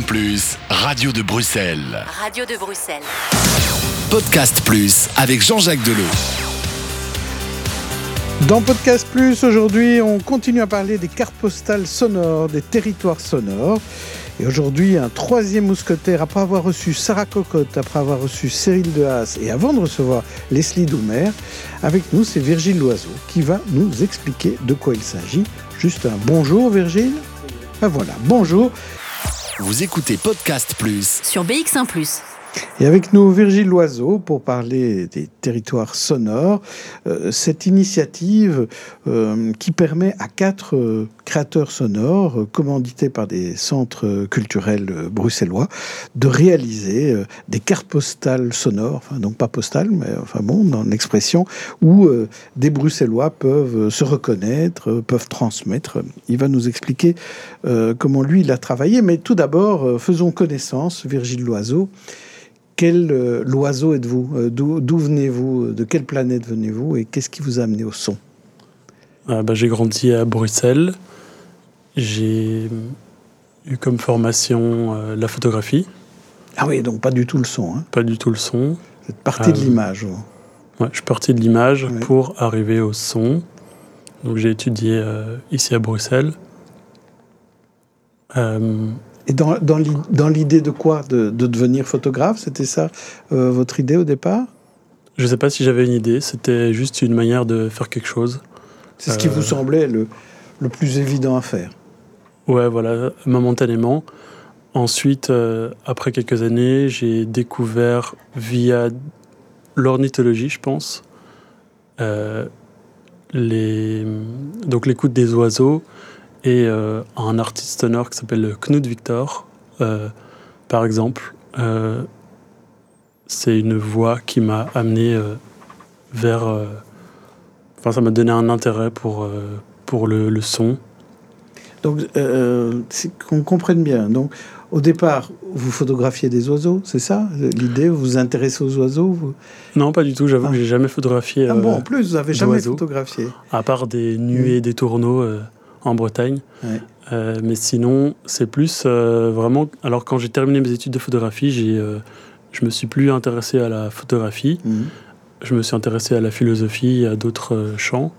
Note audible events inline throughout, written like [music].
BX1 ⁇ Radio de Bruxelles. Radio de Bruxelles. Podcast Plus avec Jean-Jacques Delot. Dans Podcast Plus, aujourd'hui, on continue à parler des cartes postales sonores, des territoires sonores. Et aujourd'hui, un troisième mousquetaire, après avoir reçu Sarah Cocotte, après avoir reçu Cyril Dehaas et avant de recevoir Leslie Doumer, avec nous, c'est Virgile Loiseau qui va nous expliquer de quoi il s'agit. Juste un bonjour, Virgile. Ben voilà, bonjour. Vous écoutez Podcast Plus. Sur BX1 ⁇ Et avec nous, Virgile Loiseau, pour parler des territoires sonores. Euh, cette initiative euh, qui permet à quatre euh, créateurs sonores, commandités par des centres culturels bruxellois, de réaliser des cartes postales sonores, enfin, donc pas postales, mais enfin bon, dans l'expression, où des Bruxellois peuvent se reconnaître, peuvent transmettre. Il va nous expliquer comment lui, il a travaillé. Mais tout d'abord, faisons connaissance, Virgile Loiseau. Quel euh, loiseau êtes-vous? Euh, D'où venez-vous? De quelle planète venez-vous? Et qu'est-ce qui vous a amené au son? Euh, bah, j'ai grandi à Bruxelles. J'ai eu comme formation euh, la photographie, Ah oui, donc pas du tout le son. Hein. pas du tout le son. Vous êtes parti de Euh, l'image. vous. Ouais, je suis parti de l'image Ouais. pour arriver au son. Donc j'ai étudié euh, ici à Bruxelles. Euh, Et dans, dans l'i- dans l'idée de quoi? De, de devenir photographe? C'était ça euh, votre idée au départ? Je ne sais pas si j'avais une idée, c'était juste une manière de faire quelque chose. C'est ce qui Euh. vous semblait le, le plus évident à faire. Ouais, voilà, momentanément. Ensuite, euh, après quelques années, j'ai découvert via l'ornithologie, je pense, euh, les, donc l'écoute des oiseaux et euh, un artiste sonore qui s'appelle Knut Victor, euh, par exemple. Euh, c'est une voix qui m'a amené euh, vers. euh, Enfin, ça m'a donné un intérêt pour, euh, pour le, le son. Donc, euh, qu'on comprenne bien. Donc, au départ, vous photographiez des oiseaux, c'est ça L'idée, vous vous intéressez aux oiseaux vous... Non, pas du tout. J'avoue Ah. que j'ai jamais photographié, Ah bon, euh, en plus, vous n'avez jamais photographié. à part des nuées, des tourneaux euh, en Bretagne. Ouais. Euh, mais sinon, c'est plus euh, vraiment. Alors, quand j'ai terminé mes études de photographie, j'ai, euh, je me suis plus intéressé à la photographie. Mhm. Je me suis intéressé à la philosophie, à d'autres euh, champs.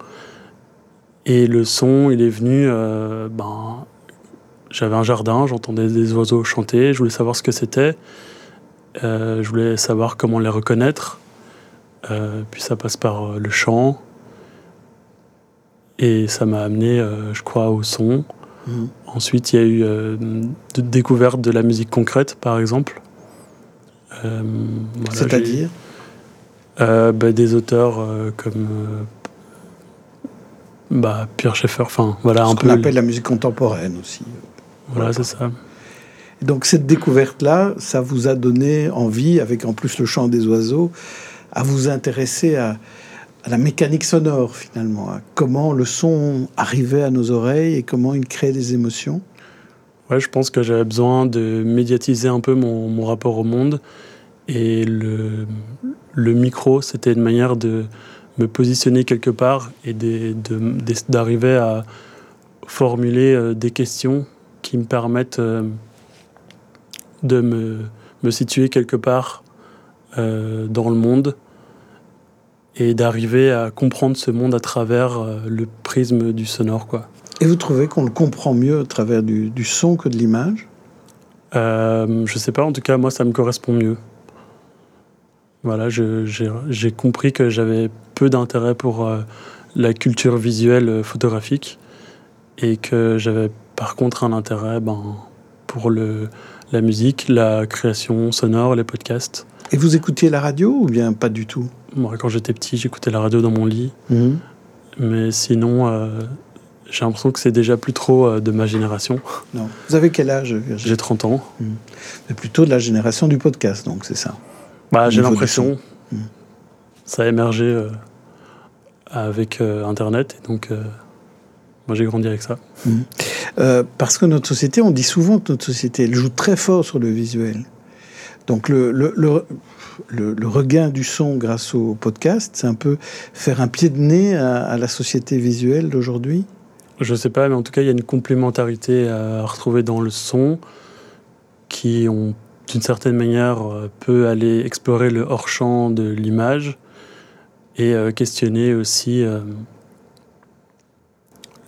Et le son, il est venu. ben, j'avais un jardin, j'entendais des oiseaux chanter, je voulais savoir ce que c'était. Je voulais savoir comment les reconnaître. Puis ça passe par le chant. Et ça m'a amené, euh, je crois, au son. Mhm. Ensuite, il y a eu euh, de découverte de la musique concrète, par exemple. Euh, voilà, C'est-à-dire euh, bah, des auteurs comme bah, Pierre Schaeffer, enfin voilà ce un qu'on peu. appelle la musique contemporaine aussi. Voilà, c'est ça. Et Donc cette découverte-là, ça vous a donné envie, avec en plus le chant des oiseaux, à vous intéresser à, à la mécanique sonore finalement, comment le son arrivait à nos oreilles et comment il créait des émotions. Ouais, je pense que j'avais besoin de médiatiser un peu mon, rapport au monde. Et le, micro, c'était une manière de me positionner quelque part et d'arriver à formuler euh, des questions qui me permettent euh, de me, me situer quelque part euh, dans le monde et d'arriver à comprendre ce monde à travers euh, le prisme du sonore, quoi. Et vous trouvez qu'on le comprend mieux à travers du, du son que de l'image? Euh, je sais pas, en tout cas, moi, ça me correspond mieux. Voilà, j'ai compris que j'avais peu d'intérêt pour euh, la culture visuelle euh, photographique et que j'avais par contre un intérêt ben, pour le, la musique, la création sonore, les podcasts. Et vous écoutiez la radio ou bien pas du tout? Moi, quand j'étais petit, j'écoutais la radio dans mon lit, Mhm. mais sinon, euh, j'ai l'impression que c'est déjà plus trop euh, de ma génération. Non. Vous avez quel âge J'ai 30 ans. C'est plutôt de la génération du podcast, donc c'est ça? Bah, j'ai l'impression. Mm. Ça a émergé euh, avec Internet. Et donc, moi, j'ai grandi avec ça. Euh, parce que notre société, on dit souvent que notre société, elle joue très fort sur le visuel. Donc le, le, le, le- regain du son grâce au podcast, c'est un peu faire un pied de nez à, la société visuelle d'aujourd'hui? Je sais pas, mais en tout cas, il y a une complémentarité à retrouver dans le son qui d'une certaine manière peut aller explorer le hors-champ de l'image et questionner aussi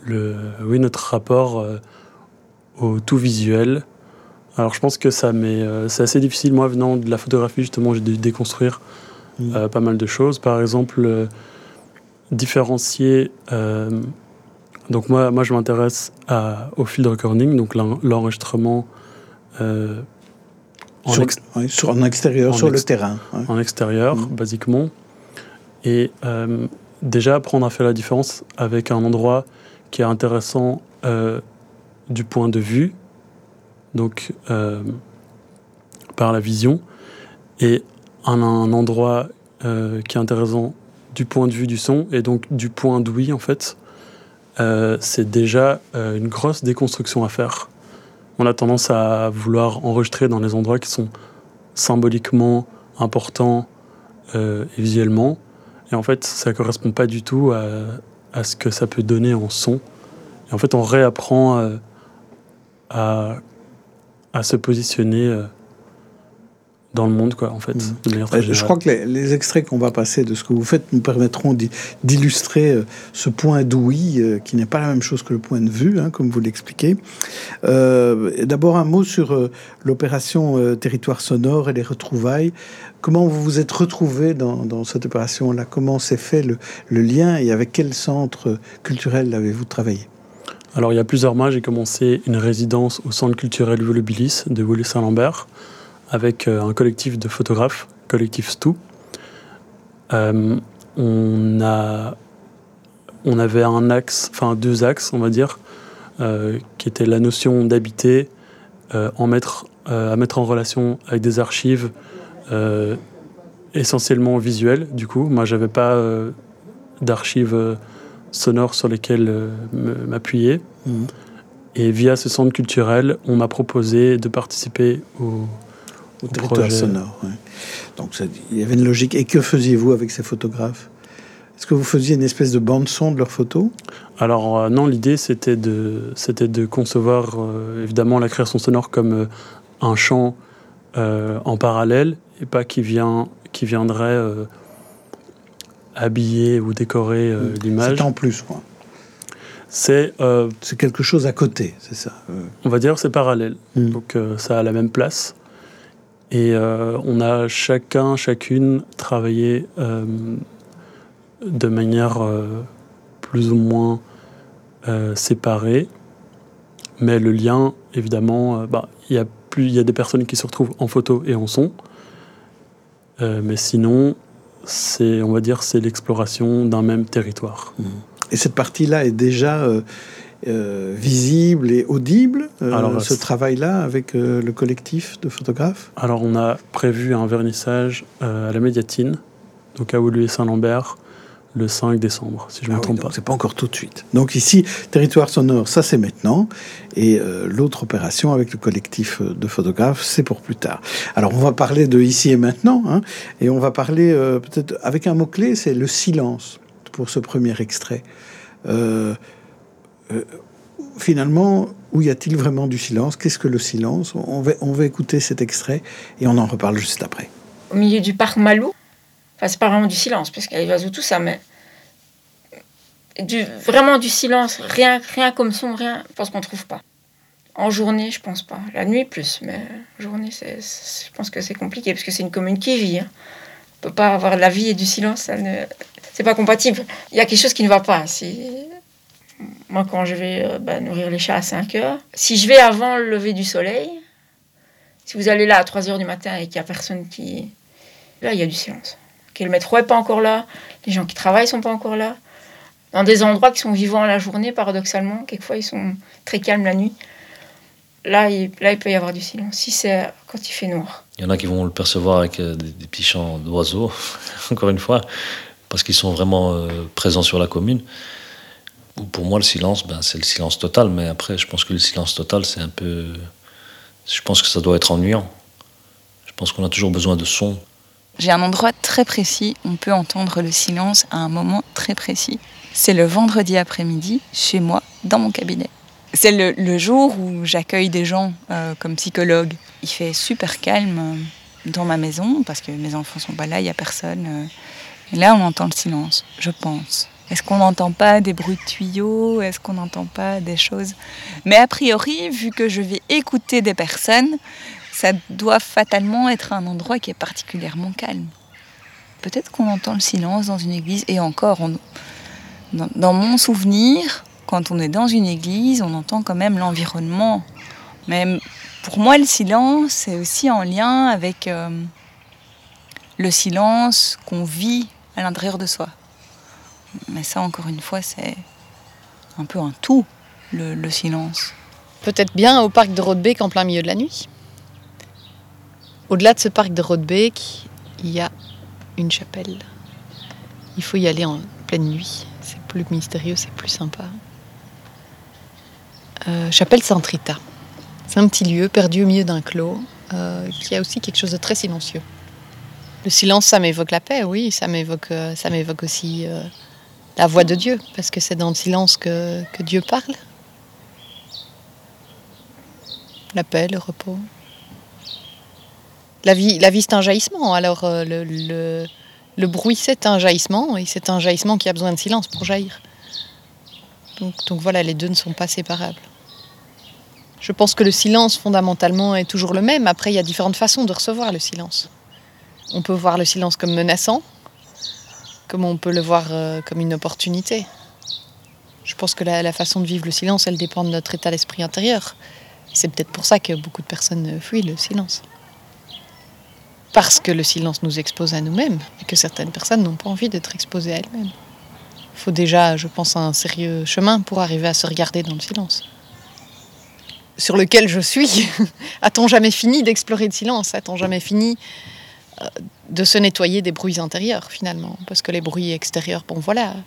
le, oui, notre rapport au tout visuel. Alors je pense que ça c'est assez difficile. Moi, venant de la photographie, justement, j'ai dû déconstruire mmh. pas mal de choses. Par exemple, différencier. Euh, donc moi, moi, je m'intéresse au field recording, donc l'enregistrement euh, en, sur, en extérieur, sur le terrain. En extérieur, mm. basiquement. Et euh, déjà apprendre à faire la différence avec un endroit qui est intéressant du point de vue, donc par la vision, et un, un endroit qui est intéressant du point de vue du son et donc du point d'ouïe en fait, euh, c'est déjà euh, une grosse déconstruction à faire. On a tendance à vouloir enregistrer dans les endroits qui sont symboliquement importants euh, et visuellement. Et en fait, ça correspond pas du tout à, ce que ça peut donner en son. Et en fait, on réapprend à se positionner dans le monde, quoi, en fait. Mm. je crois que les, extraits qu'on va passer de ce que vous faites nous permettront d'illustrer euh, ce point d'ouïe, euh, qui n'est pas la même chose que le point de vue, hein, comme vous l'expliquez. Euh, d'abord, un mot sur l'opération Territoire sonore et les retrouvailles. Comment vous vous êtes retrouvé dans, cette opération-là? Comment s'est fait le, lien et avec quel centre culturel avez-vous travaillé? Alors il y a plusieurs mois, j'ai commencé une résidence au Centre culturel Volubilis de Woluwe-Saint-Lambert avec euh, un collectif de photographes, collectif Stu. Euh, on, avait un axe, enfin deux axes, on va dire, euh, qui était la notion d'habiter, mettre, à mettre en relation avec des archives essentiellement visuelles. Du coup, moi, j'avais pas d'archives sonores sur lesquelles m'appuyer. Mmh. Et via ce centre culturel, on m'a proposé de participer au, au territoire sonore. Donc il y avait une logique. Et que faisiez-vous avec ces photographes? Est-ce que vous faisiez une espèce de bande son de leurs photos? Alors euh, non, l'idée c'était de c'était de concevoir euh, évidemment la création sonore comme euh, un champ en parallèle et pas qui vient qui viendrait habiller ou décorer mmh. l'image. C'est en plus quoi. C'est c'est quelque chose à côté, c'est ça. On va dire c'est parallèle. Mmh. Donc ça a la même place. Et euh, on a chacun, chacune travaillé euh, de manière euh, plus ou moins séparée. Mais le lien, évidemment, bah, il y, y, a des personnes qui se retrouvent en photo et en son. mais sinon, c'est, on va dire, c'est l'exploration d'un même territoire. Mmh. Et cette partie-là est déjà euh, visible et audible, euh, ce travail-là, avec euh, le collectif de photographes? Alors, on a prévu un vernissage à la Médiatine, donc à Woluwe-Saint-Lambert, le 5 décembre, si je ne me ah trompe pas. C'est pas encore tout de suite. Donc ici, territoire sonore, ça c'est maintenant, et l'autre opération avec le collectif de photographes, c'est pour plus tard. Alors on va parler de ici et maintenant, hein, et on va parler peut-être avec un mot clé, c'est le silence pour ce premier extrait. Euh, finalement, où y a-t-il vraiment du silence? Qu'est-ce que le silence? On va, on va écouter cet extrait et on en reparle juste après. Au milieu du parc Malou, enfin, c'est pas vraiment du silence, parce qu'il y tout ça, mais vraiment du silence, rien, rien comme son, rien, je pense qu'on trouve pas. En journée, je pense pas. La nuit, plus, mais journée, je pense que c'est compliqué, parce que c'est une commune qui vit. Hein. On peut pas avoir de la vie et du silence, c'est pas compatible. Il y a quelque chose qui ne va pas. Moi, quand je vais euh, bah, nourrir les chats à 5 heures, si je vais avant le lever du soleil, si vous allez là à 3 heures du matin et qu'il n'y a personne qui. Là, il y a du silence. Que le métro n'est pas encore là, les gens qui travaillent sont pas encore là. Dans des endroits qui sont vivants la journée, paradoxalement, quelquefois ils sont très calmes la nuit. Là il, là, il peut y avoir du silence, si c'est quand il fait noir. Il y en a qui vont le percevoir avec euh, des, petits chants d'oiseaux, [laughs] encore une fois, parce qu'ils sont vraiment euh, présents sur la commune. Pour moi, le silence, ben, c'est le silence total. Mais après, je pense que le silence total, c'est un peu. Je pense que ça doit être ennuyant. Je pense qu'on a toujours besoin de son. J'ai un endroit très précis on peut entendre le silence à un moment très précis. C'est le vendredi après-midi, chez moi, dans mon cabinet. c'est le, jour où j'accueille des gens euh, comme psychologue. Il fait super calme euh, dans ma maison parce que mes enfants sont pas là, il y a personne. euh. Et là, on entend le silence, je pense. Est-ce qu'on n'entend pas des bruits de tuyaux? Est-ce qu'on n'entend pas des choses? Mais a priori, vu que je vais écouter des personnes, ça doit fatalement être un endroit qui est particulièrement calme. Peut-être qu'on entend le silence dans une église, et encore, dans mon souvenir, quand on est dans une église, on entend quand même l'environnement. Mais pour moi, le silence, c'est aussi en lien avec euh, le silence qu'on vit à l'intérieur de soi. Mais ça, encore une fois, c'est un peu un tout, le, le silence. Peut-être bien au parc de Rodebeek en plein milieu de la nuit. Au-delà de ce parc de Rodebeek, il y a une chapelle. Il faut y aller en pleine nuit. C'est plus mystérieux, c'est plus sympa. Euh, chapelle Saint-Rita. C'est un petit lieu perdu au milieu d'un clos euh, qui a aussi quelque chose de très silencieux. Le silence, ça m'évoque la paix, oui. Ça m'évoque, euh, ça m'évoque aussi la voix de Dieu, parce que c'est dans le silence que Dieu parle. La paix, le repos. La vie, la vie c'est un jaillissement. Alors euh, le, bruit, c'est un jaillissement, et c'est un jaillissement qui a besoin de silence pour jaillir. Donc, donc voilà, les deux ne sont pas séparables. Je pense que le silence, fondamentalement, est toujours le même. Après, il y a différentes façons de recevoir le silence. On peut voir le silence comme menaçant, comme on peut le voir euh, comme une opportunité. Je pense que la, la façon de vivre le silence, elle dépend de notre état d'esprit intérieur. C'est peut-être pour ça que beaucoup de personnes fuient le silence. Parce que le silence nous expose à nous-mêmes et que certaines personnes n'ont pas envie d'être exposées à elles-mêmes. Il faut déjà, je pense, un sérieux chemin pour arriver à se regarder dans le silence. Sur lequel je suis. [laughs] A-t-on jamais fini d'explorer le silence? A-t-on jamais fini euh, de se nettoyer des bruits intérieurs, finalement? Parce que les bruits extérieurs, bon voilà,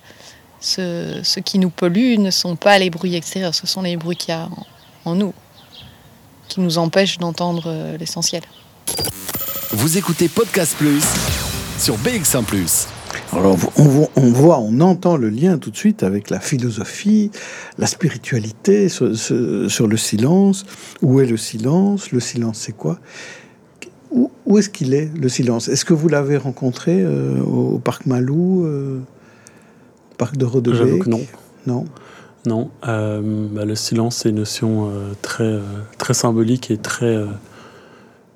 ce, qui nous pollue ne sont pas les bruits extérieurs, ce sont les bruits qu'il y a en, en nous, qui nous empêchent d'entendre euh, l'essentiel. Vous écoutez Podcast Plus sur BX1 ⁇ Alors on voit, on voit, on entend le lien tout de suite avec la philosophie, la spiritualité, sur, sur- sur le silence. Où est le silence? Le silence, c'est quoi? Où, où est-ce qu'il est, le silence? Est-ce que vous l'avez rencontré euh, au, au parc Malou, euh, au parc de J'avoue que non. Non? Non, euh, bah, le silence, c'est une notion euh, très, euh, très symbolique et très, euh,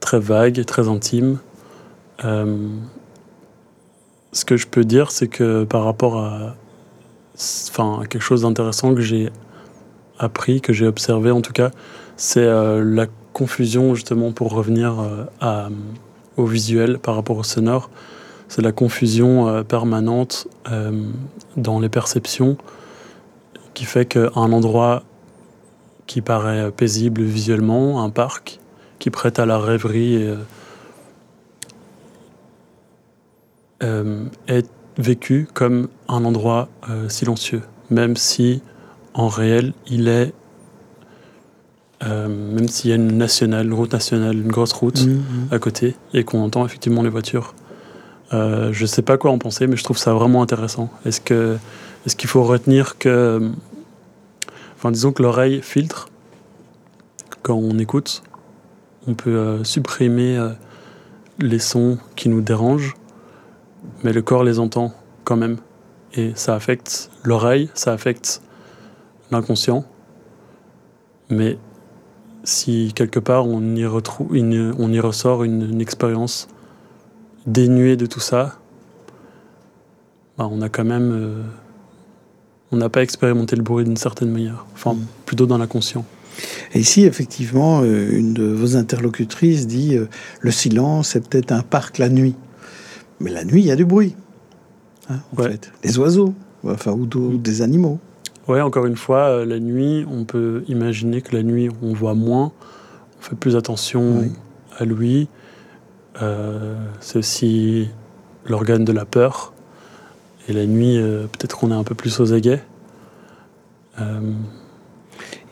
très vague, très intime. Euh, ce que je peux dire, c'est que par rapport à, enfin, quelque chose d'intéressant que j'ai appris, que j'ai observé en tout cas, c'est euh, la confusion, justement, pour revenir euh, au visuel par rapport au sonore. C'est la confusion permanente dans les perceptions qui fait qu'un endroit qui paraît paisible visuellement, un parc qui prête à la rêverie, euh, euh, est vécu comme un endroit euh, silencieux, même si en réel il est, euh, même s'il y a une nationale, une route nationale, une grosse route Mhm. à côté et qu'on entend effectivement les voitures. Euh, je sais pas quoi en penser, mais je trouve ça vraiment intéressant. Est-ce que est-ce qu'il faut retenir que, enfin disons que l'oreille filtre quand on écoute, on peut euh, supprimer euh, les sons qui nous dérangent, mais le corps les entend quand même et ça affecte l'oreille, ça affecte l'inconscient, mais si quelque part on y retrouve, une- on y ressort une, une expérience dénuée de tout ça, bah, on a quand même, euh, on n'a pas expérimenté le bruit d'une certaine manière, enfin Mm. plutôt dans l'inconscient. Et ici, effectivement, euh, une de vos interlocutrices dit euh, le silence, c'est peut-être un parc la nuit. Mais la nuit, il y a du bruit. hein, en Ouais. fait. Les oiseaux, enfin, ou, des animaux. Ouais, encore une fois, euh, la nuit, on peut imaginer que la nuit, on voit moins, on fait plus attention Oui. à lui. Euh, c'est aussi l'organe de la peur. Et la nuit, euh, peut-être qu'on est un peu plus aux aguets.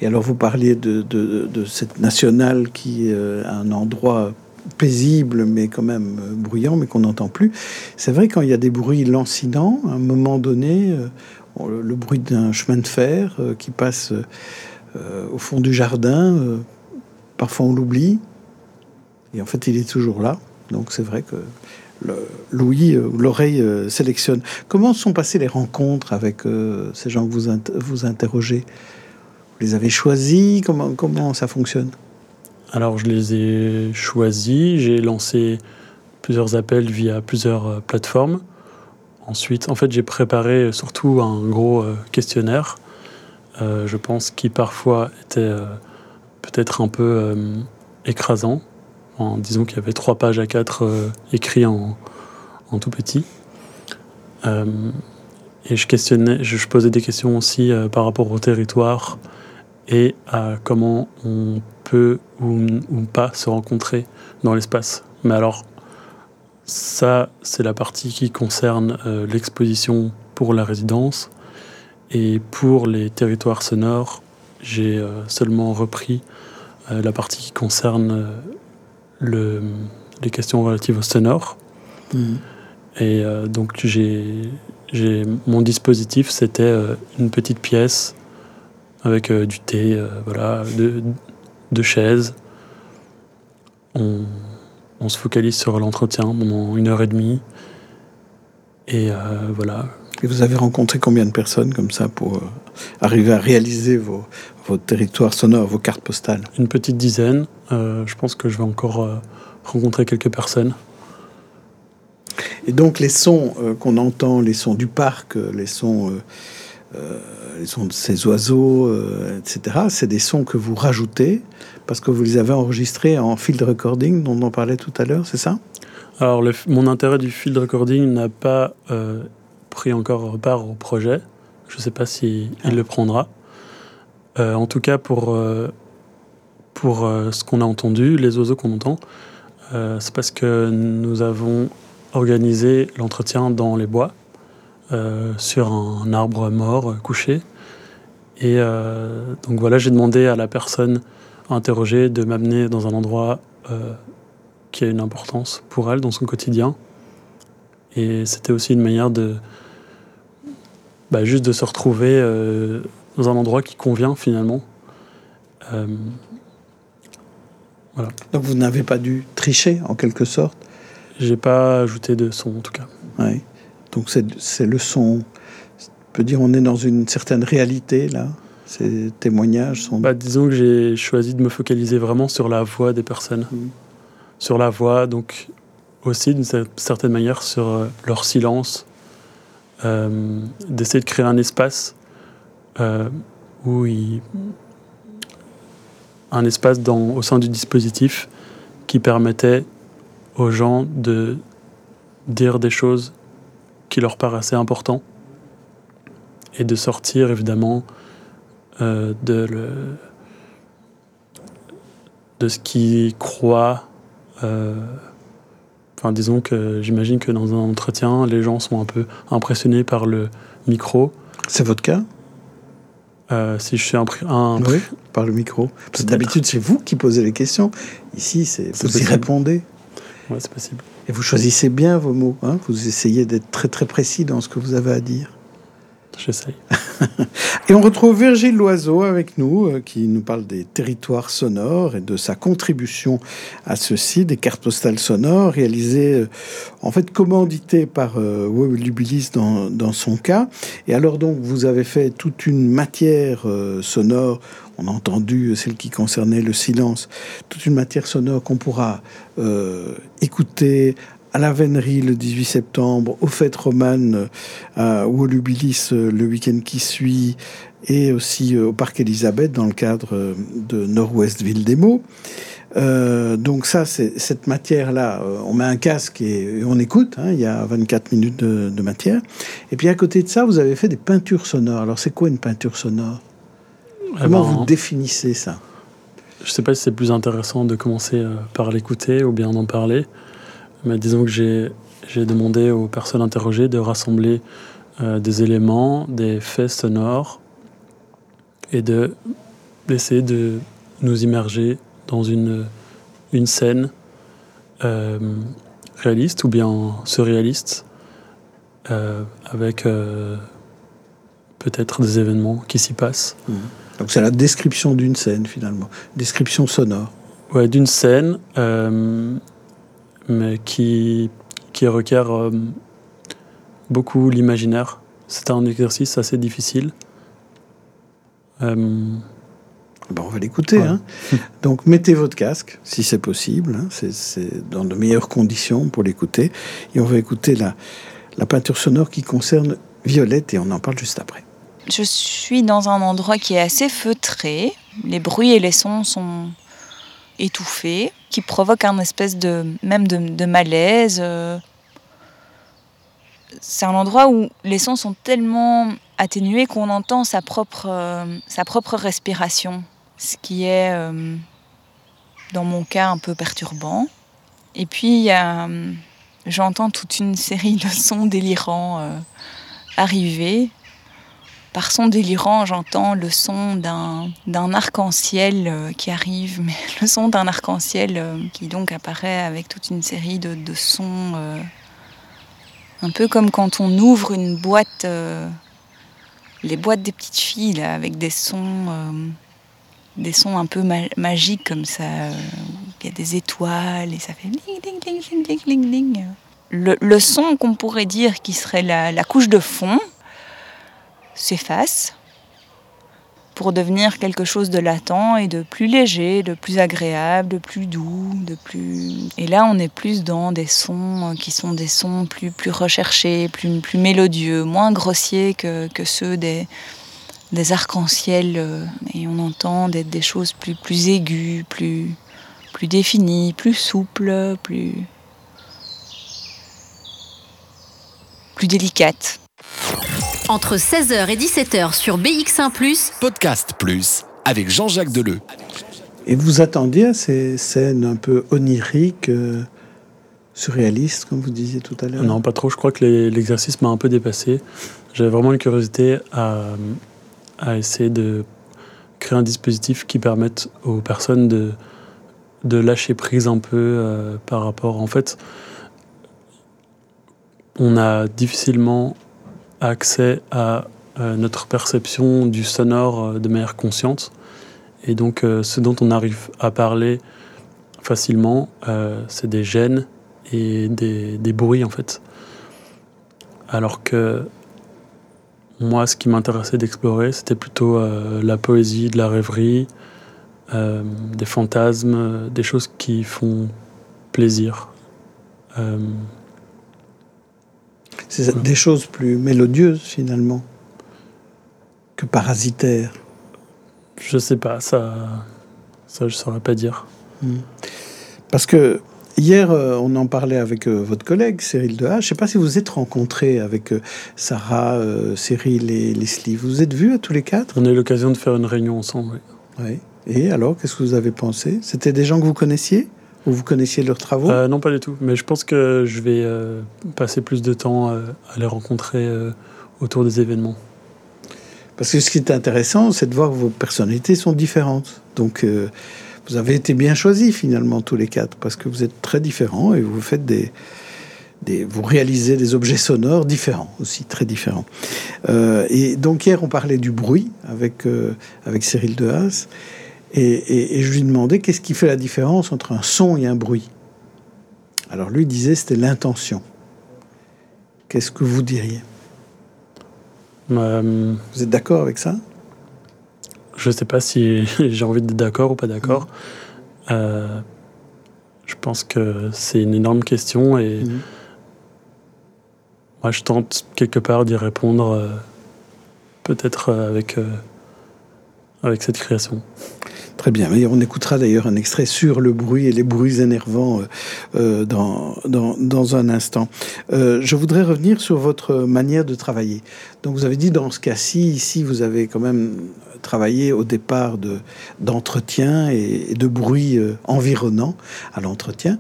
Et alors, vous parliez de, cette nationale qui est euh, un endroit paisible, mais quand même euh, bruyant, mais qu'on n'entend plus. C'est vrai, quand il y a des bruits lancinants, à un moment donné, euh, le, bruit d'un chemin de fer qui passe au fond du jardin. parfois on l'oublie. Et en fait, il est toujours là. Donc c'est vrai que l'ouïe ou l'oreille sélectionne. Comment sont passées les rencontres avec ces gens que vous, vous interrogez? Les avez choisis comment, comment ça fonctionne? Alors je les ai choisis, j'ai lancé plusieurs appels via plusieurs euh, plateformes. Ensuite, en fait, j'ai préparé surtout un gros euh, questionnaire, euh, je pense, qui parfois était peut-être un peu écrasant. En, disons qu'il y avait trois pages à quatre écrits en, tout petit. Et je questionnais, je, posais des questions aussi par rapport au territoire et à comment on peut ou, ou pas se rencontrer dans l'espace. Mais alors, ça, c'est la partie qui concerne euh, l'exposition pour la résidence. Et pour les territoires sonores, j'ai euh, seulement repris euh, la partie qui concerne le, les questions relatives au sonore. Et euh, donc, j'ai, mon dispositif, c'était une petite pièce avec euh, du thé, euh, voilà, deux, deux chaises. On, on se focalise sur l'entretien pendant une heure et demie. Et euh, voilà. Et vous avez rencontré combien de personnes comme ça pour arriver à réaliser vos, vos territoires sonores, vos cartes postales? Une petite dizaine. Je pense que je vais encore rencontrer quelques personnes. Et donc les sons qu'on entend, les sons du parc, les sons, euh, les sons de ces oiseaux, euh, etc., c'est des sons que vous rajoutez parce que vous les avez enregistrés en field recording dont on parlait tout à l'heure, c'est ça? Alors, mon intérêt du field recording n'a pas euh, pris encore part au projet. Je ne sais pas si le prendra. En tout cas, pour, pour ce qu'on a entendu, les oiseaux qu'on entend, c'est parce que nous avons organisé l'entretien dans les bois, euh, sur un arbre mort euh, couché. Et euh, donc voilà, j'ai demandé à la personne interrogée de m'amener dans un endroit qui a une importance pour elle dans son quotidien. Et c'était aussi une manière de bah, juste de se retrouver euh, dans un endroit qui convient finalement. Euh, Donc vous n'avez pas dû tricher en quelque sorte? J'ai pas ajouté de son en tout cas. Ouais. Donc c'est c'est le son. On peut dire on est dans une certaine réalité là. Ces témoignages sont. Bah, disons que j'ai choisi de me focaliser vraiment sur la voix des personnes. Mhm. Sur la voix, donc aussi d'une cer- certaine manière sur euh, leur silence. Euh, D'essayer de créer un espace euh, où ils- un espace dans, au sein du dispositif qui permettait aux gens de dire des choses qui leur paraissaient importantes et de sortir évidemment euh, de, le, de ce qu'ils croient. euh, Enfin, disons que j'imagine que dans un entretien, les gens sont un peu impressionnés par le micro. C'est votre cas? Euh, si je suis un, un Oui, par le micro. Parce que d'habitude, c'est vous qui posez les questions. Ici, c'est vous y répondez. ouais, c'est possible. Et vous choisissez bien vos mots. hein. Vous essayez d'être très très précis dans ce que vous avez à dire. J'essaye. [laughs] Et on retrouve Virgile Loiseau avec nous, euh, qui nous parle des territoires sonores et de sa contribution à ceci, des cartes postales sonores réalisées, euh, en fait, commanditées par euh, dans, dans son cas. Et alors donc, vous avez fait toute une matière euh, sonore, on a entendu celle qui concernait le silence, toute une matière sonore qu'on pourra euh, écouter à la Vénerie le 18 septembre, aux fêtes romanes Wolubilis euh, le week-end qui suit, et aussi euh, au Parc Elisabeth dans le cadre euh, de Nord-Ouest Ville des Mots. Euh, donc ça, c'est cette matière-là, euh, on met un casque et, et on écoute, hein, il y a 24 minutes de, de matière. Et puis à côté de ça, vous avez fait des peintures sonores. Alors c'est quoi une peinture sonore? Eh Comment ben, vous définissez ça? Je sais pas si c'est plus intéressant de commencer euh, par l'écouter ou bien d'en parler, mais disons que j'ai demandé aux personnes interrogées de rassembler euh, des éléments, des faits sonores et de d'essayer de nous immerger dans une, une scène euh, réaliste ou bien surréaliste euh, avec peut-être des événements qui s'y passent. Mhm. Donc c'est la description d'une scène finalement, description sonore. Ouais, d'une scène, euh, mais qui, qui requiert euh, beaucoup l'imaginaire. C'est un exercice assez difficile. Euh, Bon, on va l'écouter. Ouais. hein. [laughs] Donc mettez votre casque, si c'est possible. hein. C'est- C'est dans de meilleures conditions pour l'écouter. Et on va écouter la, la peinture sonore qui concerne Violette et on en parle juste après. Je suis dans un endroit qui est assez feutré. Les bruits et les sons sont étouffés, qui provoquent un espèce de même de, malaise. euh. C'est un endroit où les sons sont tellement atténués qu'on entend sa propre, euh, sa propre respiration, ce qui est, euh, dans mon cas, un peu perturbant. Et puis, j'entends toute une série de sons délirants arriver. Par son délirant, j'entends le son d'un arc-en-ciel euh, qui arrive, mais [laughs] le son d'un arc-en-ciel euh, qui donc apparaît avec toute une série de, sons, euh, un peu comme quand on ouvre une boîte, les boîtes des petites filles, avec des sons, un peu ma- magiques comme ça. Il y a des étoiles et ça fait ding ding ding ding ding ding. Le, son qu'on pourrait dire qui serait la couche de fond s'efface pour devenir quelque chose de latent et de plus léger, de plus agréable, de plus doux, de plus. Et là, on est plus dans des sons qui sont des sons plus plus recherchés, plus plus mélodieux, moins grossiers que, que ceux des des arcs-en-ciel euh, et on entend des, des choses plus plus aiguës, plus plus définies, plus souples, plus plus délicates. Entre 16h et 17h sur BX1 ⁇ Podcast Plus avec Jean-Jacques Deleu. Et vous attendiez à ces scènes un peu oniriques, euh, surréalistes, comme vous disiez tout à l'heure? Non, pas trop. Je crois que l'exercice m'a un peu dépassé. J'avais vraiment une curiosité à, à essayer de créer un dispositif qui permette aux personnes de, de lâcher prise un peu euh, par rapport. En fait, on a difficilement accès à euh, notre perception du sonore euh, de manière consciente. Et donc, euh, ce dont on arrive à parler facilement, c'est des gènes et des, des bruits, en fait. Alors que moi, ce qui m'intéressait d'explorer, c'était plutôt la poésie, de la rêverie, des fantasmes, des choses qui font plaisir. C'est des choses plus mélodieuses finalement que parasitaires. je sais pas, ça, ça je saurais pas dire. Parce que hier, euh, on en parlait avec euh, votre collègue Cyril Dehache. Je ne sais pas si vous êtes rencontrés avec euh, Sarah, Cyril et Leslie. Vous vous êtes vus à tous les quatre? On a eu l'occasion de faire une réunion ensemble. oui. Oui. Et alors, qu'est-ce que vous avez pensé? C'était des gens que vous connaissiez? Ou vous connaissiez leurs travaux Euh, non, pas du tout. Mais je pense que je vais euh, passer plus de temps euh, à les rencontrer autour des événements. Parce que ce qui est intéressant, c'est de voir que vos personnalités sont différentes. Donc, vous avez été bien choisis finalement tous les quatre, parce que vous êtes très différents et vous faites des, des vous réalisez des objets sonores différents aussi, très différents. Euh, et donc hier, on parlait du bruit avec euh, avec Cyril Dehaas, et, et- et je lui demandais qu'est-ce qui fait la différence entre un son et un bruit? Alors lui disait c'était l'intention. Qu'est-ce que vous diriez? Euh, Vous êtes d'accord avec ça? je sais pas si [laughs] j'ai envie d'être d'accord ou pas d'accord. Euh, je pense que c'est une énorme question et Mhm. moi je tente quelque part d'y répondre euh, peut-être avec, euh, avec cette création. Très bien. On écoutera d'ailleurs un extrait sur le bruit et les bruits énervants euh, euh, dans, dans, un instant. Euh, je voudrais revenir sur votre manière de travailler. Donc vous avez dit dans ce cas-ci, ici, vous avez quand même travaillé au départ de, d'entretien et, et de bruit environnant à l'entretien.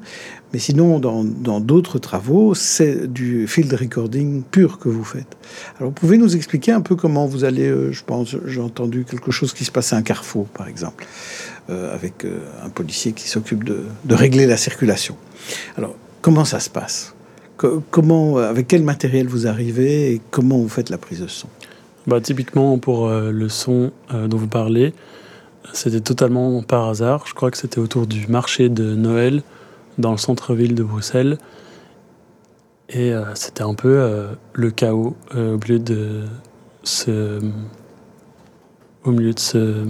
Mais sinon, dans, d'autres travaux, c'est du field recording pur que vous faites. Alors, vous pouvez nous expliquer un peu comment vous allez, euh, je pense, j'ai entendu quelque chose qui se passe à un carrefour, par exemple, euh, avec euh, un policier qui s'occupe de, régler la circulation. Alors, comment ça se passe? Co- Comment, avec quel matériel vous arrivez et comment vous faites la prise de son? Bah, typiquement pour le son dont vous parlez, c'était totalement par hasard. Je crois que c'était autour du marché de Noël dans le centre-ville de Bruxelles. Et euh, c'était un peu euh, le chaos euh, au milieu de ce. Au milieu de ce.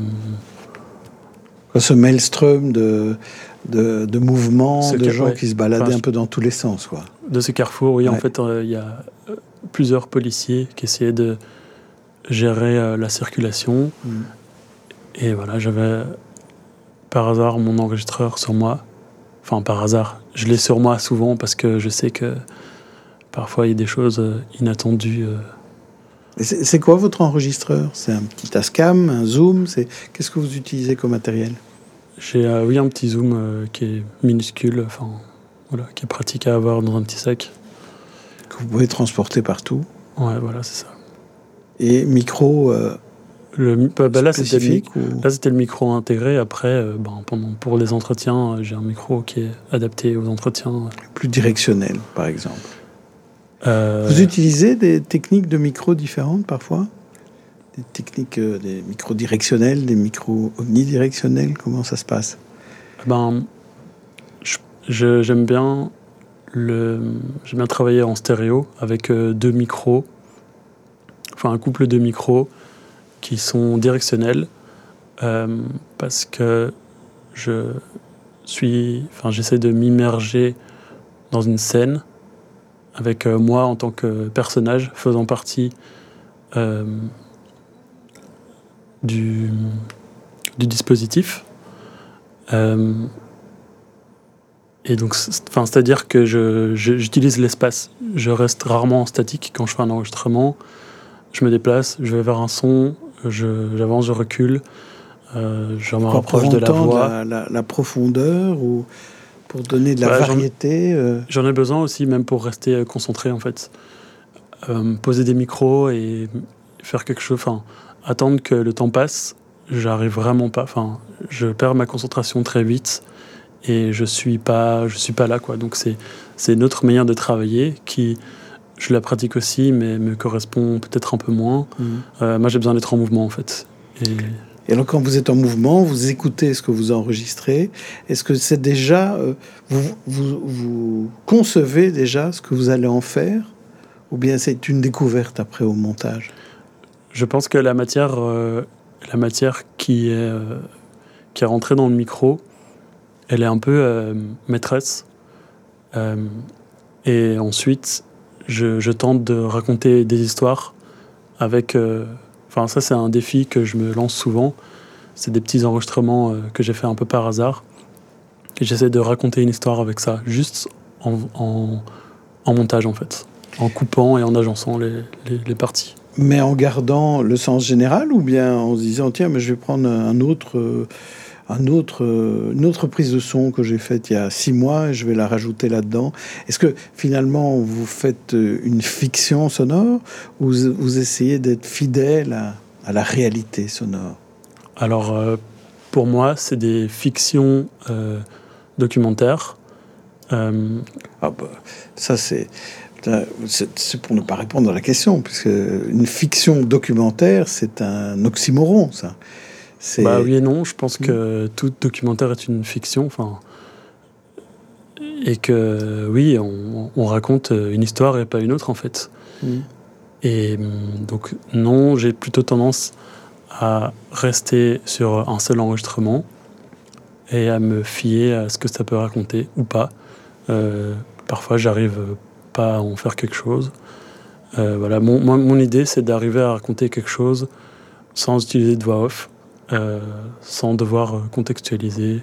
Ce maelstrom de, de, de mouvements, Ce de gens ouais. qui se baladaient Enfin, un peu dans tous les sens. Quoi. De ce carrefour, oui, en fait, il y a plusieurs policiers qui essayaient de gérer la circulation. Mm. Et voilà, j'avais par hasard mon enregistreur sur moi. Enfin, par hasard. Je l'ai sur moi souvent parce que je sais que parfois il y a des choses euh, inattendues. euh. C'est c'est quoi votre enregistreur? C'est un petit Tascam, un Zoom c'est... Qu'est-ce que vous utilisez comme matériel? J'ai, euh, oui, un petit zoom euh, qui est minuscule, enfin, voilà, qui est pratique à avoir dans un petit sac. Que vous pouvez transporter partout Ouais, voilà, c'est ça. Et micro euh, Le, bah, bah, là, c'était le, micro intégré. Après, euh, ben, pendant, pour les entretiens, euh, j'ai un micro qui est adapté aux entretiens. plus directionnel, par exemple. Euh, Vous utilisez des techniques de micro différentes parfois? Des techniques, euh, des micros directionnels, des micros omnidirectionnels? Comment ça se passe? Ben, j'aime bien le, bien travailler en stéréo avec deux micros, enfin un couple de micros qui sont directionnels euh, parce que je suis, enfin j'essaie de m'immerger dans une scène avec euh, moi en tant que personnage faisant partie euh, du, du dispositif. Et donc, enfin, c'est-à-dire que je- j'utilise l'espace. Je reste rarement en statique quand je fais un enregistrement. Je me déplace, je vais vers un son, j'avance, je recule, euh, je me rapproche de la voix. la, la- la profondeur ou pour donner de la Voilà, variété euh, J'en ai besoin aussi, même pour rester euh, concentré en fait. Euh, poser des micros et faire quelque chose, enfin, attendre que le temps passe, j'arrive vraiment pas. Enfin, je perds ma concentration très vite et je suis pas, je suis pas là quoi. Donc c'est c'est une autre manière de travailler qui, je la pratique aussi, mais me correspond peut-être un peu moins. Euh, moi, j'ai besoin d'être en mouvement en fait. Et Et alors, quand vous êtes en mouvement, vous écoutez ce que vous enregistrez. Est-ce que c'est déjà. euh, vous, vous, vous concevez déjà ce que vous allez en faire? Ou bien c'est une découverte après au montage? Je pense que la matière, euh, la matière qui est, euh, qui est rentrée dans le micro, elle est un peu maîtresse. Et ensuite, je, tente de raconter des histoires avec. euh, Enfin, ça, c'est un défi que je me lance souvent. C'est des petits enregistrements euh, que j'ai fait un peu par hasard. Et j'essaie de raconter une histoire avec ça, juste en, montage, en fait. En coupant et en agençant les parties. Mais en gardant le sens général ou bien en se disant tiens, mais je vais prendre un autre, euh, un autre, euh, une autre prise de son que j'ai faite il y a six mois et je vais la rajouter là-dedans. Est-ce que finalement vous faites euh, une fiction sonore ou vous, essayez d'être fidèle à, à la réalité sonore? Alors, euh, pour moi, c'est des fictions euh, documentaires. Euh, Ah bah, ça c'est c'est c'est pour ne pas répondre à la question, puisque une fiction documentaire, c'est un oxymoron, ça. Bah oui et non, je pense que tout documentaire est une fiction. Enfin, et que oui, on, on raconte une histoire et pas une autre en fait. Mm. Et hum, donc non, j'ai plutôt tendance à rester sur un seul enregistrement et à me fier à ce que ça peut raconter ou pas. Euh, parfois, j'arrive pas à en faire quelque chose. Euh, voilà, mon, moi, mon idée, c'est d'arriver à raconter quelque chose sans utiliser de voix off, euh, sans devoir euh, contextualiser.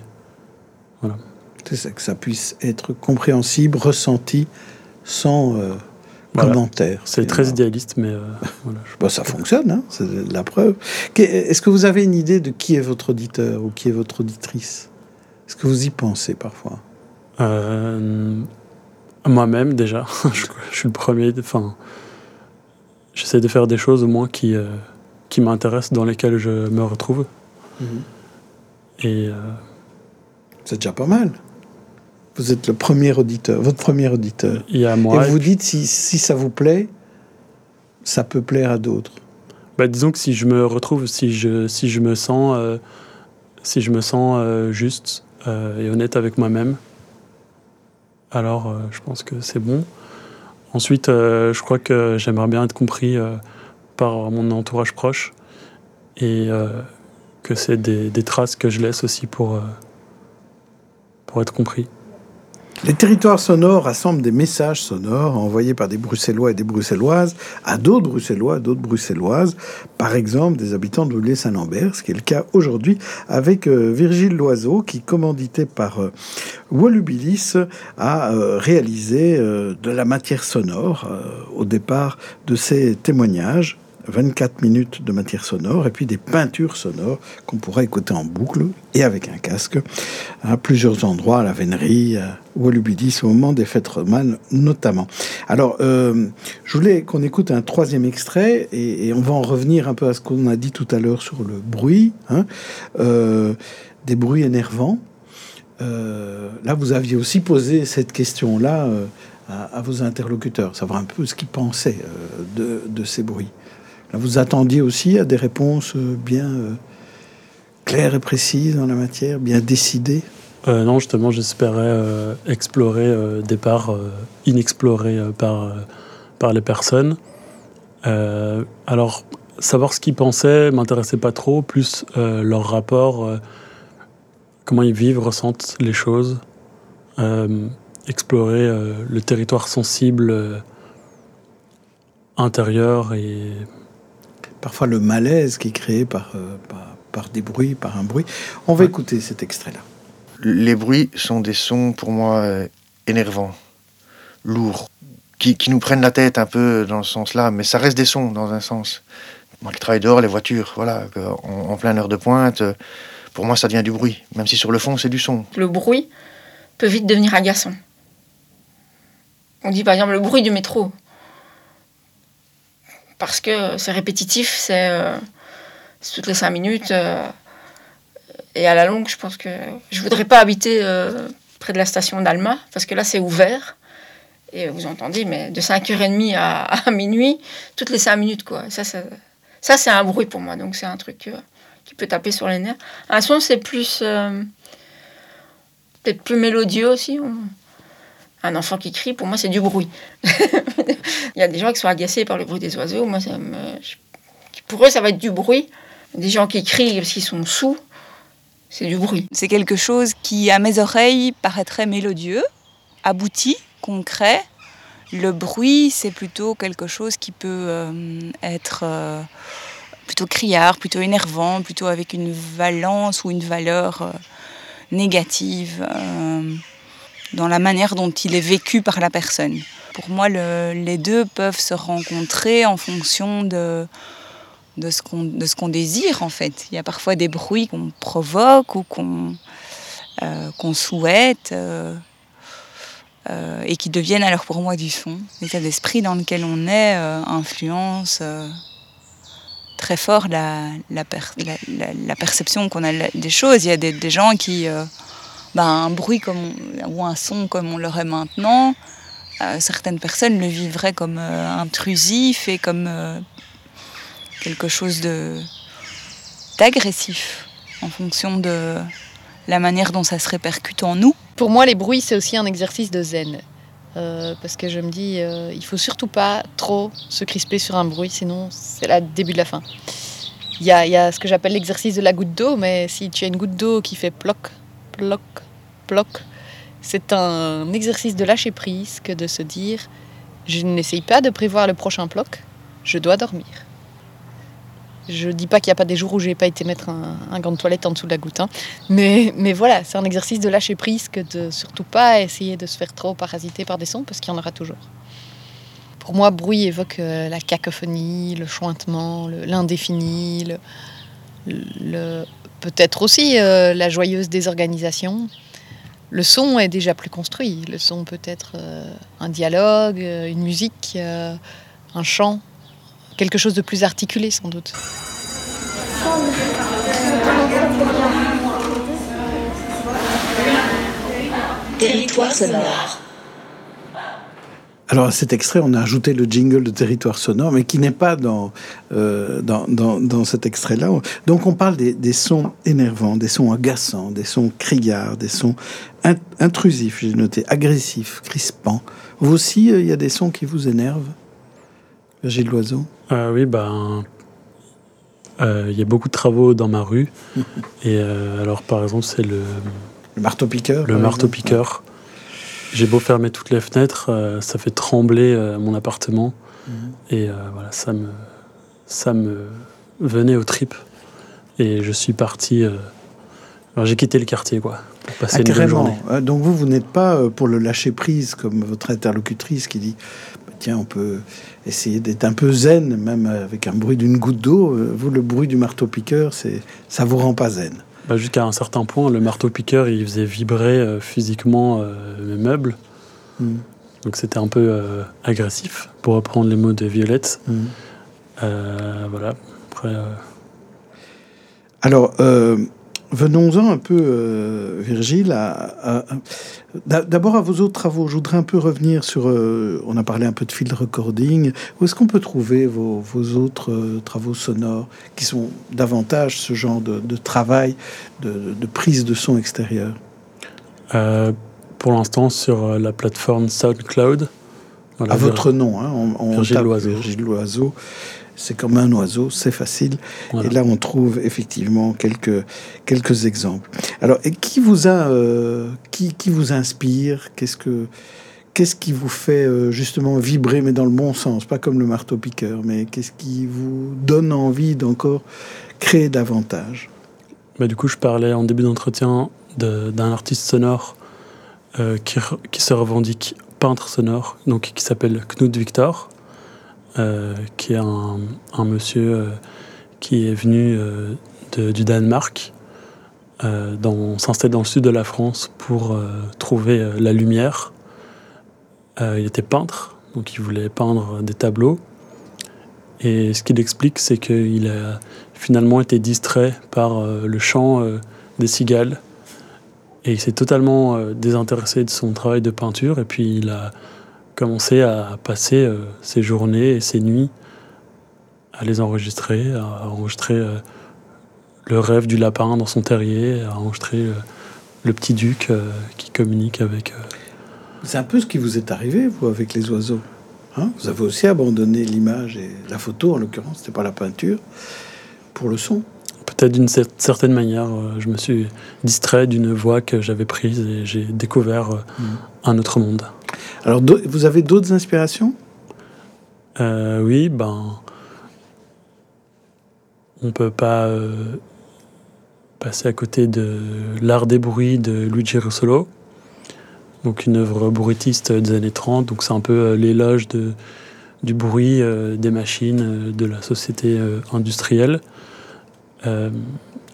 C'est ça, que ça puisse être compréhensible, ressenti, sans euh, Voilà. commentaire. C'est très idéaliste, mais euh, [laughs] voilà. je- Bah, ça fonctionne, hein, c'est la preuve. Est-ce que vous avez une idée de qui est votre auditeur ou qui est votre auditrice? Est-ce que vous y pensez parfois? Moi-même, déjà, [laughs] je, je suis le premier. Enfin, j'essaie de faire des choses au moins qui, qui m'intéressent, dans lesquelles je me retrouve. Et euh, C'est déjà pas mal. Vous êtes le premier auditeur, votre premier auditeur. il y a moi. et vous dites si, si ça vous plaît, ça peut plaire à d'autres. bah, disons que si je me retrouve, si je, si je me sens, euh, si je me sens euh, juste euh, et honnête avec moi-même, alors je pense que c'est bon. Ensuite, je crois que j'aimerais bien être compris par mon entourage proche et que c'est des, traces que je laisse aussi pour, euh, pour être compris. Les territoires sonores rassemblent des messages sonores envoyés par des Bruxellois et des Bruxelloises à d'autres Bruxellois, d'autres Bruxelloises, par exemple des habitants de Saint-Lambert, ce qui est le cas aujourd'hui avec euh, Virgile Loiseau, qui, commandité par euh, Wolubilis, a euh, réalisé de la matière sonore au départ de ses témoignages. 24 minutes de matière sonore et puis des peintures sonores qu'on pourra écouter en boucle et avec un casque à plusieurs endroits, à la Vénerie, à Wolubilis, au moment des fêtes romanes notamment. Alors, euh, je voulais qu'on écoute un troisième extrait et, on va en revenir un peu à ce qu'on a dit tout à l'heure sur le bruit, hein, euh, des bruits énervants. Euh, là, vous aviez aussi posé cette question-là à, vos interlocuteurs, savoir un peu ce qu'ils pensaient de ces bruits. Vous attendiez aussi à des réponses euh, bien euh, claires et précises en la matière, bien décidées? Euh, non, justement, j'espérais explorer des parts inexplorées par, par les personnes. Alors, savoir ce qu'ils pensaient m'intéressait pas trop, plus leur rapport, comment ils vivent, ressentent les choses, explorer le territoire sensible intérieur et Parfois le malaise qui est créé par, euh, par, par des bruits, par un bruit. On va écouter cet extrait-là. Les bruits sont des sons pour moi euh, énervants, lourds, qui, qui nous prennent la tête un peu dans ce sens-là, mais ça reste des sons dans un sens. Moi qui travaille dehors, les voitures, voilà, que en, en pleine heure de pointe, euh, pour moi ça devient du bruit, même si sur le fond c'est du son. Le bruit peut vite devenir agaçant. On dit par exemple le bruit du métro. Parce que c'est répétitif, c'est euh, toutes les cinq minutes. euh, et à la longue, je pense que je voudrais pas habiter euh, près de la station d'Alma, parce que là c'est ouvert. Et vous entendez, mais de 5h30 à, [laughs] à minuit, toutes les 5 minutes, quoi. Ça, ça, ça c'est un bruit pour moi, donc c'est un truc qui peut taper sur les nerfs. Un son, c'est plus. peut-être plus mélodieux aussi. Un enfant qui crie, pour moi, c'est du bruit. [laughs] Il y a des gens qui sont agacés par le bruit des oiseaux. Moi, pour eux, ça va être du bruit. Des gens qui crient parce qu'ils sont sous, c'est du bruit. C'est quelque chose qui, à mes oreilles, paraîtrait mélodieux, abouti, concret. Le bruit, c'est plutôt quelque chose qui peut euh, être euh, plutôt criard, plutôt énervant, plutôt avec une valence ou une valeur euh, négative dans la manière dont il est vécu par la personne. Pour moi, le- les deux peuvent se rencontrer en fonction de, de ce qu'on désire en fait. Il y a parfois des bruits qu'on provoque ou qu'on euh, qu'on souhaite euh, euh, et qui deviennent alors pour moi du son. L'état d'esprit dans lequel on est influence très fort la, la, per- la- la- la perception qu'on a des choses. Il y a des gens qui, ben, un bruit comme on- ou un son comme on l'aurait maintenant, euh, certaines personnes le vivraient comme euh, intrusif et comme euh, quelque chose de d'agressif en fonction de la manière dont ça se répercute en nous. Pour moi, les bruits, c'est aussi un exercice de zen. Parce que je me dis, il faut surtout pas trop se crisper sur un bruit, sinon c'est le début de la fin. Il y y a ce que j'appelle l'exercice de la goutte d'eau, mais si tu as une goutte d'eau qui fait ploc, c'est un exercice de lâcher prise que de se dire, je n'essaye pas de prévoir le prochain ploc, je dois dormir. Je dis pas qu'il n'y a pas des jours où j'ai pas été mettre un, un gant de toilette en dessous de la goutte, hein. mais, mais voilà, c'est un exercice de lâcher prise que de surtout pas essayer de se faire trop parasiter par des sons parce qu'il y en aura toujours. Pour moi, bruit évoque euh, la cacophonie, le chointement, l'indéfini, le- peut-être aussi euh, la joyeuse désorganisation. Le son est déjà plus construit. Le son peut être euh, un dialogue, euh, une musique, un chant, quelque chose de plus articulé sans doute. Territoire sonore. Alors à cet extrait, on a ajouté le jingle de territoire sonore, mais qui n'est pas dans, euh, dans, dans, dans, cet extrait-là. Donc on parle des, des, sons énervants, des sons agaçants, des sons criards, des sons intrusifs, j'ai noté, agressifs, crispants. Vous aussi, euh, il y a des sons qui vous énervent Gilles Loiseau euh, Oui, ben... Il y a beaucoup de travaux dans ma rue. [laughs] et alors, par exemple, c'est le... Le marteau-piqueur Le marteau-piqueur. J'ai beau fermer toutes les fenêtres, euh, ça fait trembler euh, mon appartement. Mhm. Et euh, voilà, ça me, ça me venait aux tripes. Et je suis parti. j'ai quitté le quartier, quoi, pour passer ah, une journée. Donc vous, vous n'êtes pas pour le lâcher prise comme votre interlocutrice qui dit bah, tiens, on peut essayer d'être un peu zen, même avec un bruit d'une goutte d'eau. Vous, le bruit du marteau-piqueur, ça vous rend pas zen. Bah, jusqu'à un certain point, le marteau-piqueur, il faisait vibrer euh, physiquement euh, mes meubles. Hmm. Donc c'était un peu euh, agressif, pour reprendre les mots de Violette. Hmm. voilà. Après, Alors, Venons-en un peu, euh, Virgile, à, d'abord à vos autres travaux. Je voudrais un peu revenir sur, euh, on a parlé un peu de field recording. Où est-ce qu'on peut trouver vos, autres euh, travaux sonores qui sont davantage ce genre de, travail, de, prise de son extérieur? Pour l'instant, sur la plateforme SoundCloud. à votre nom, hein, on, Virgile Loiseau. Virgile Loiseau c'est comme un oiseau, c'est facile. Et là, on trouve effectivement quelques, quelques exemples. Alors, et qui vous a, euh, qui, qui, vous inspire? Qu'est-ce que Qu'est-ce qui vous fait euh, justement vibrer, mais dans le bon sens, pas comme le marteau-piqueur, mais qu'est-ce qui vous donne envie d'encore créer davantage? Bah, Du coup, je parlais en début d'entretien d'un artiste sonore euh, qui, qui, se revendique peintre sonore, donc qui s'appelle Knut Victor. Euh, qui est un, monsieur euh, qui est venu euh, du Danemark, s'installer dans le sud de la France pour trouver la lumière. il était peintre, donc il voulait peindre des tableaux. Et ce qu'il explique, c'est qu'il a finalement été distrait par le chant des cigales. Et il s'est totalement désintéressé de son travail de peinture. Et puis il a commencé à passer euh, ses journées et ses nuits à les enregistrer, à enregistrer euh, le rêve du lapin dans son terrier, à enregistrer euh, le petit duc qui communique avec. C'est un peu ce qui vous est arrivé, vous, avec les oiseaux. Hein? Vous avez aussi abandonné l'image et la photo, en l'occurrence, c'était pas la peinture, pour le son. Peut-être d'une certaine manière, je me suis distrait d'une voix que j'avais prise et j'ai découvert mmh. un autre monde. Alors, vous avez d'autres inspirations? Euh, Oui, ben. On peut pas euh, passer à côté de L'Art des bruits de Luigi Russolo, donc une œuvre bruitiste des années 30. Donc, c'est un peu euh, l'éloge de, du bruit des machines, de la société industrielle.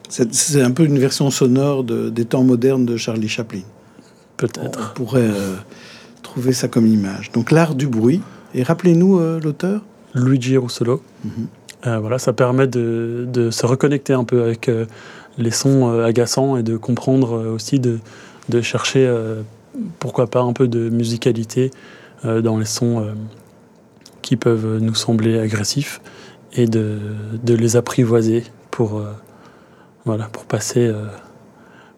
c'est un peu une version sonore des temps modernes de Charlie Chaplin. Peut-être. On pourrait trouver ça comme image. Donc l'art du bruit. Et rappelez-nous euh, l'auteur Luigi Russolo. Mhm. Euh, voilà, ça permet de, de, se reconnecter un peu avec euh, les sons agaçants et de comprendre aussi, de, de chercher, pourquoi pas, un peu de musicalité dans les sons qui peuvent nous sembler agressifs et de, de les apprivoiser pour, voilà, pour passer,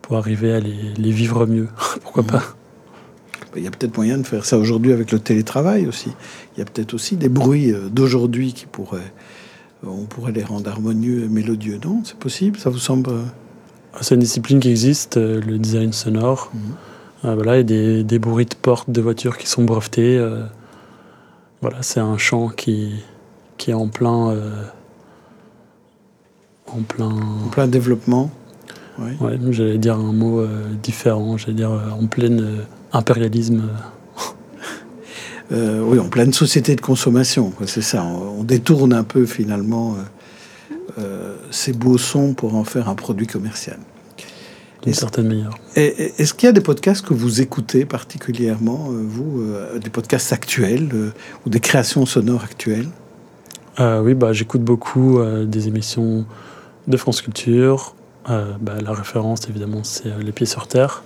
pour arriver à les, les vivre mieux. [laughs] pourquoi mhm. pas? Il y a peut-être moyen de faire ça aujourd'hui avec le télétravail aussi. Il y a peut-être aussi des bruits euh, d'aujourd'hui qui pourraient, euh, on pourrait les rendre harmonieux et mélodieux. Non, c'est possible. Ça vous semble euh, C'est une discipline qui existe, le design sonore. Mhm. voilà, il y a des, des, bruits de portes de voitures qui sont brevetés. voilà, c'est un chant qui, qui est en plein, en plein, en plein développement. Ouais, j'allais dire un mot différent. J'allais dire en pleine impérialisme. [laughs] Euh, oui, en pleine société de consommation, c'est ça. On, détourne un peu finalement euh, euh, ces beaux sons pour en faire un produit commercial. D'une certaine manière. Est-ce qu'il y a des podcasts que vous écoutez particulièrement, vous, des podcasts actuels ou des créations sonores actuelles? Oui, bah, j'écoute beaucoup des émissions de France Culture. Bah, la référence, évidemment, c'est Les Pieds sur Terre.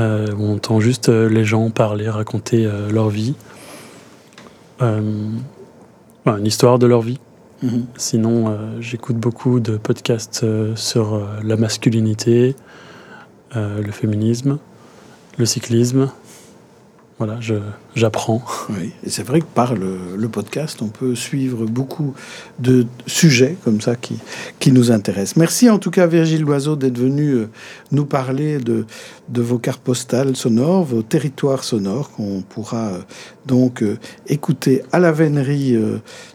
Euh, on entend juste euh, les gens parler, raconter euh, leur vie. une histoire de leur vie. Mhm. Sinon, j'écoute beaucoup de podcasts sur la masculinité, le féminisme, le cyclisme. Voilà, je- j'apprends. Oui, et c'est vrai que par le, podcast, on peut suivre beaucoup de sujets comme ça qui, qui nous intéressent. Merci en tout cas Virgile Loiseau d'être venu euh, nous parler de, de vos cartes postales sonores, vos territoires sonores qu'on pourra euh, donc euh, écouter à la Vénerie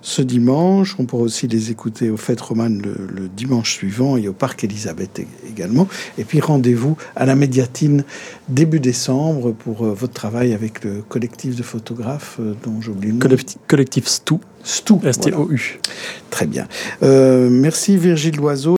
ce dimanche. On pourra aussi les écouter aux Fêtes romanes le, le dimanche suivant et au Parc Élisabeth ég- également. Et puis rendez-vous à la Médiatine début décembre pour votre travail avec le collectif de photographes euh, dont j'oublie le nom. Collectif, STU. Stou. S-T-O-U. Très bien. Euh, merci Virgile Loiseau.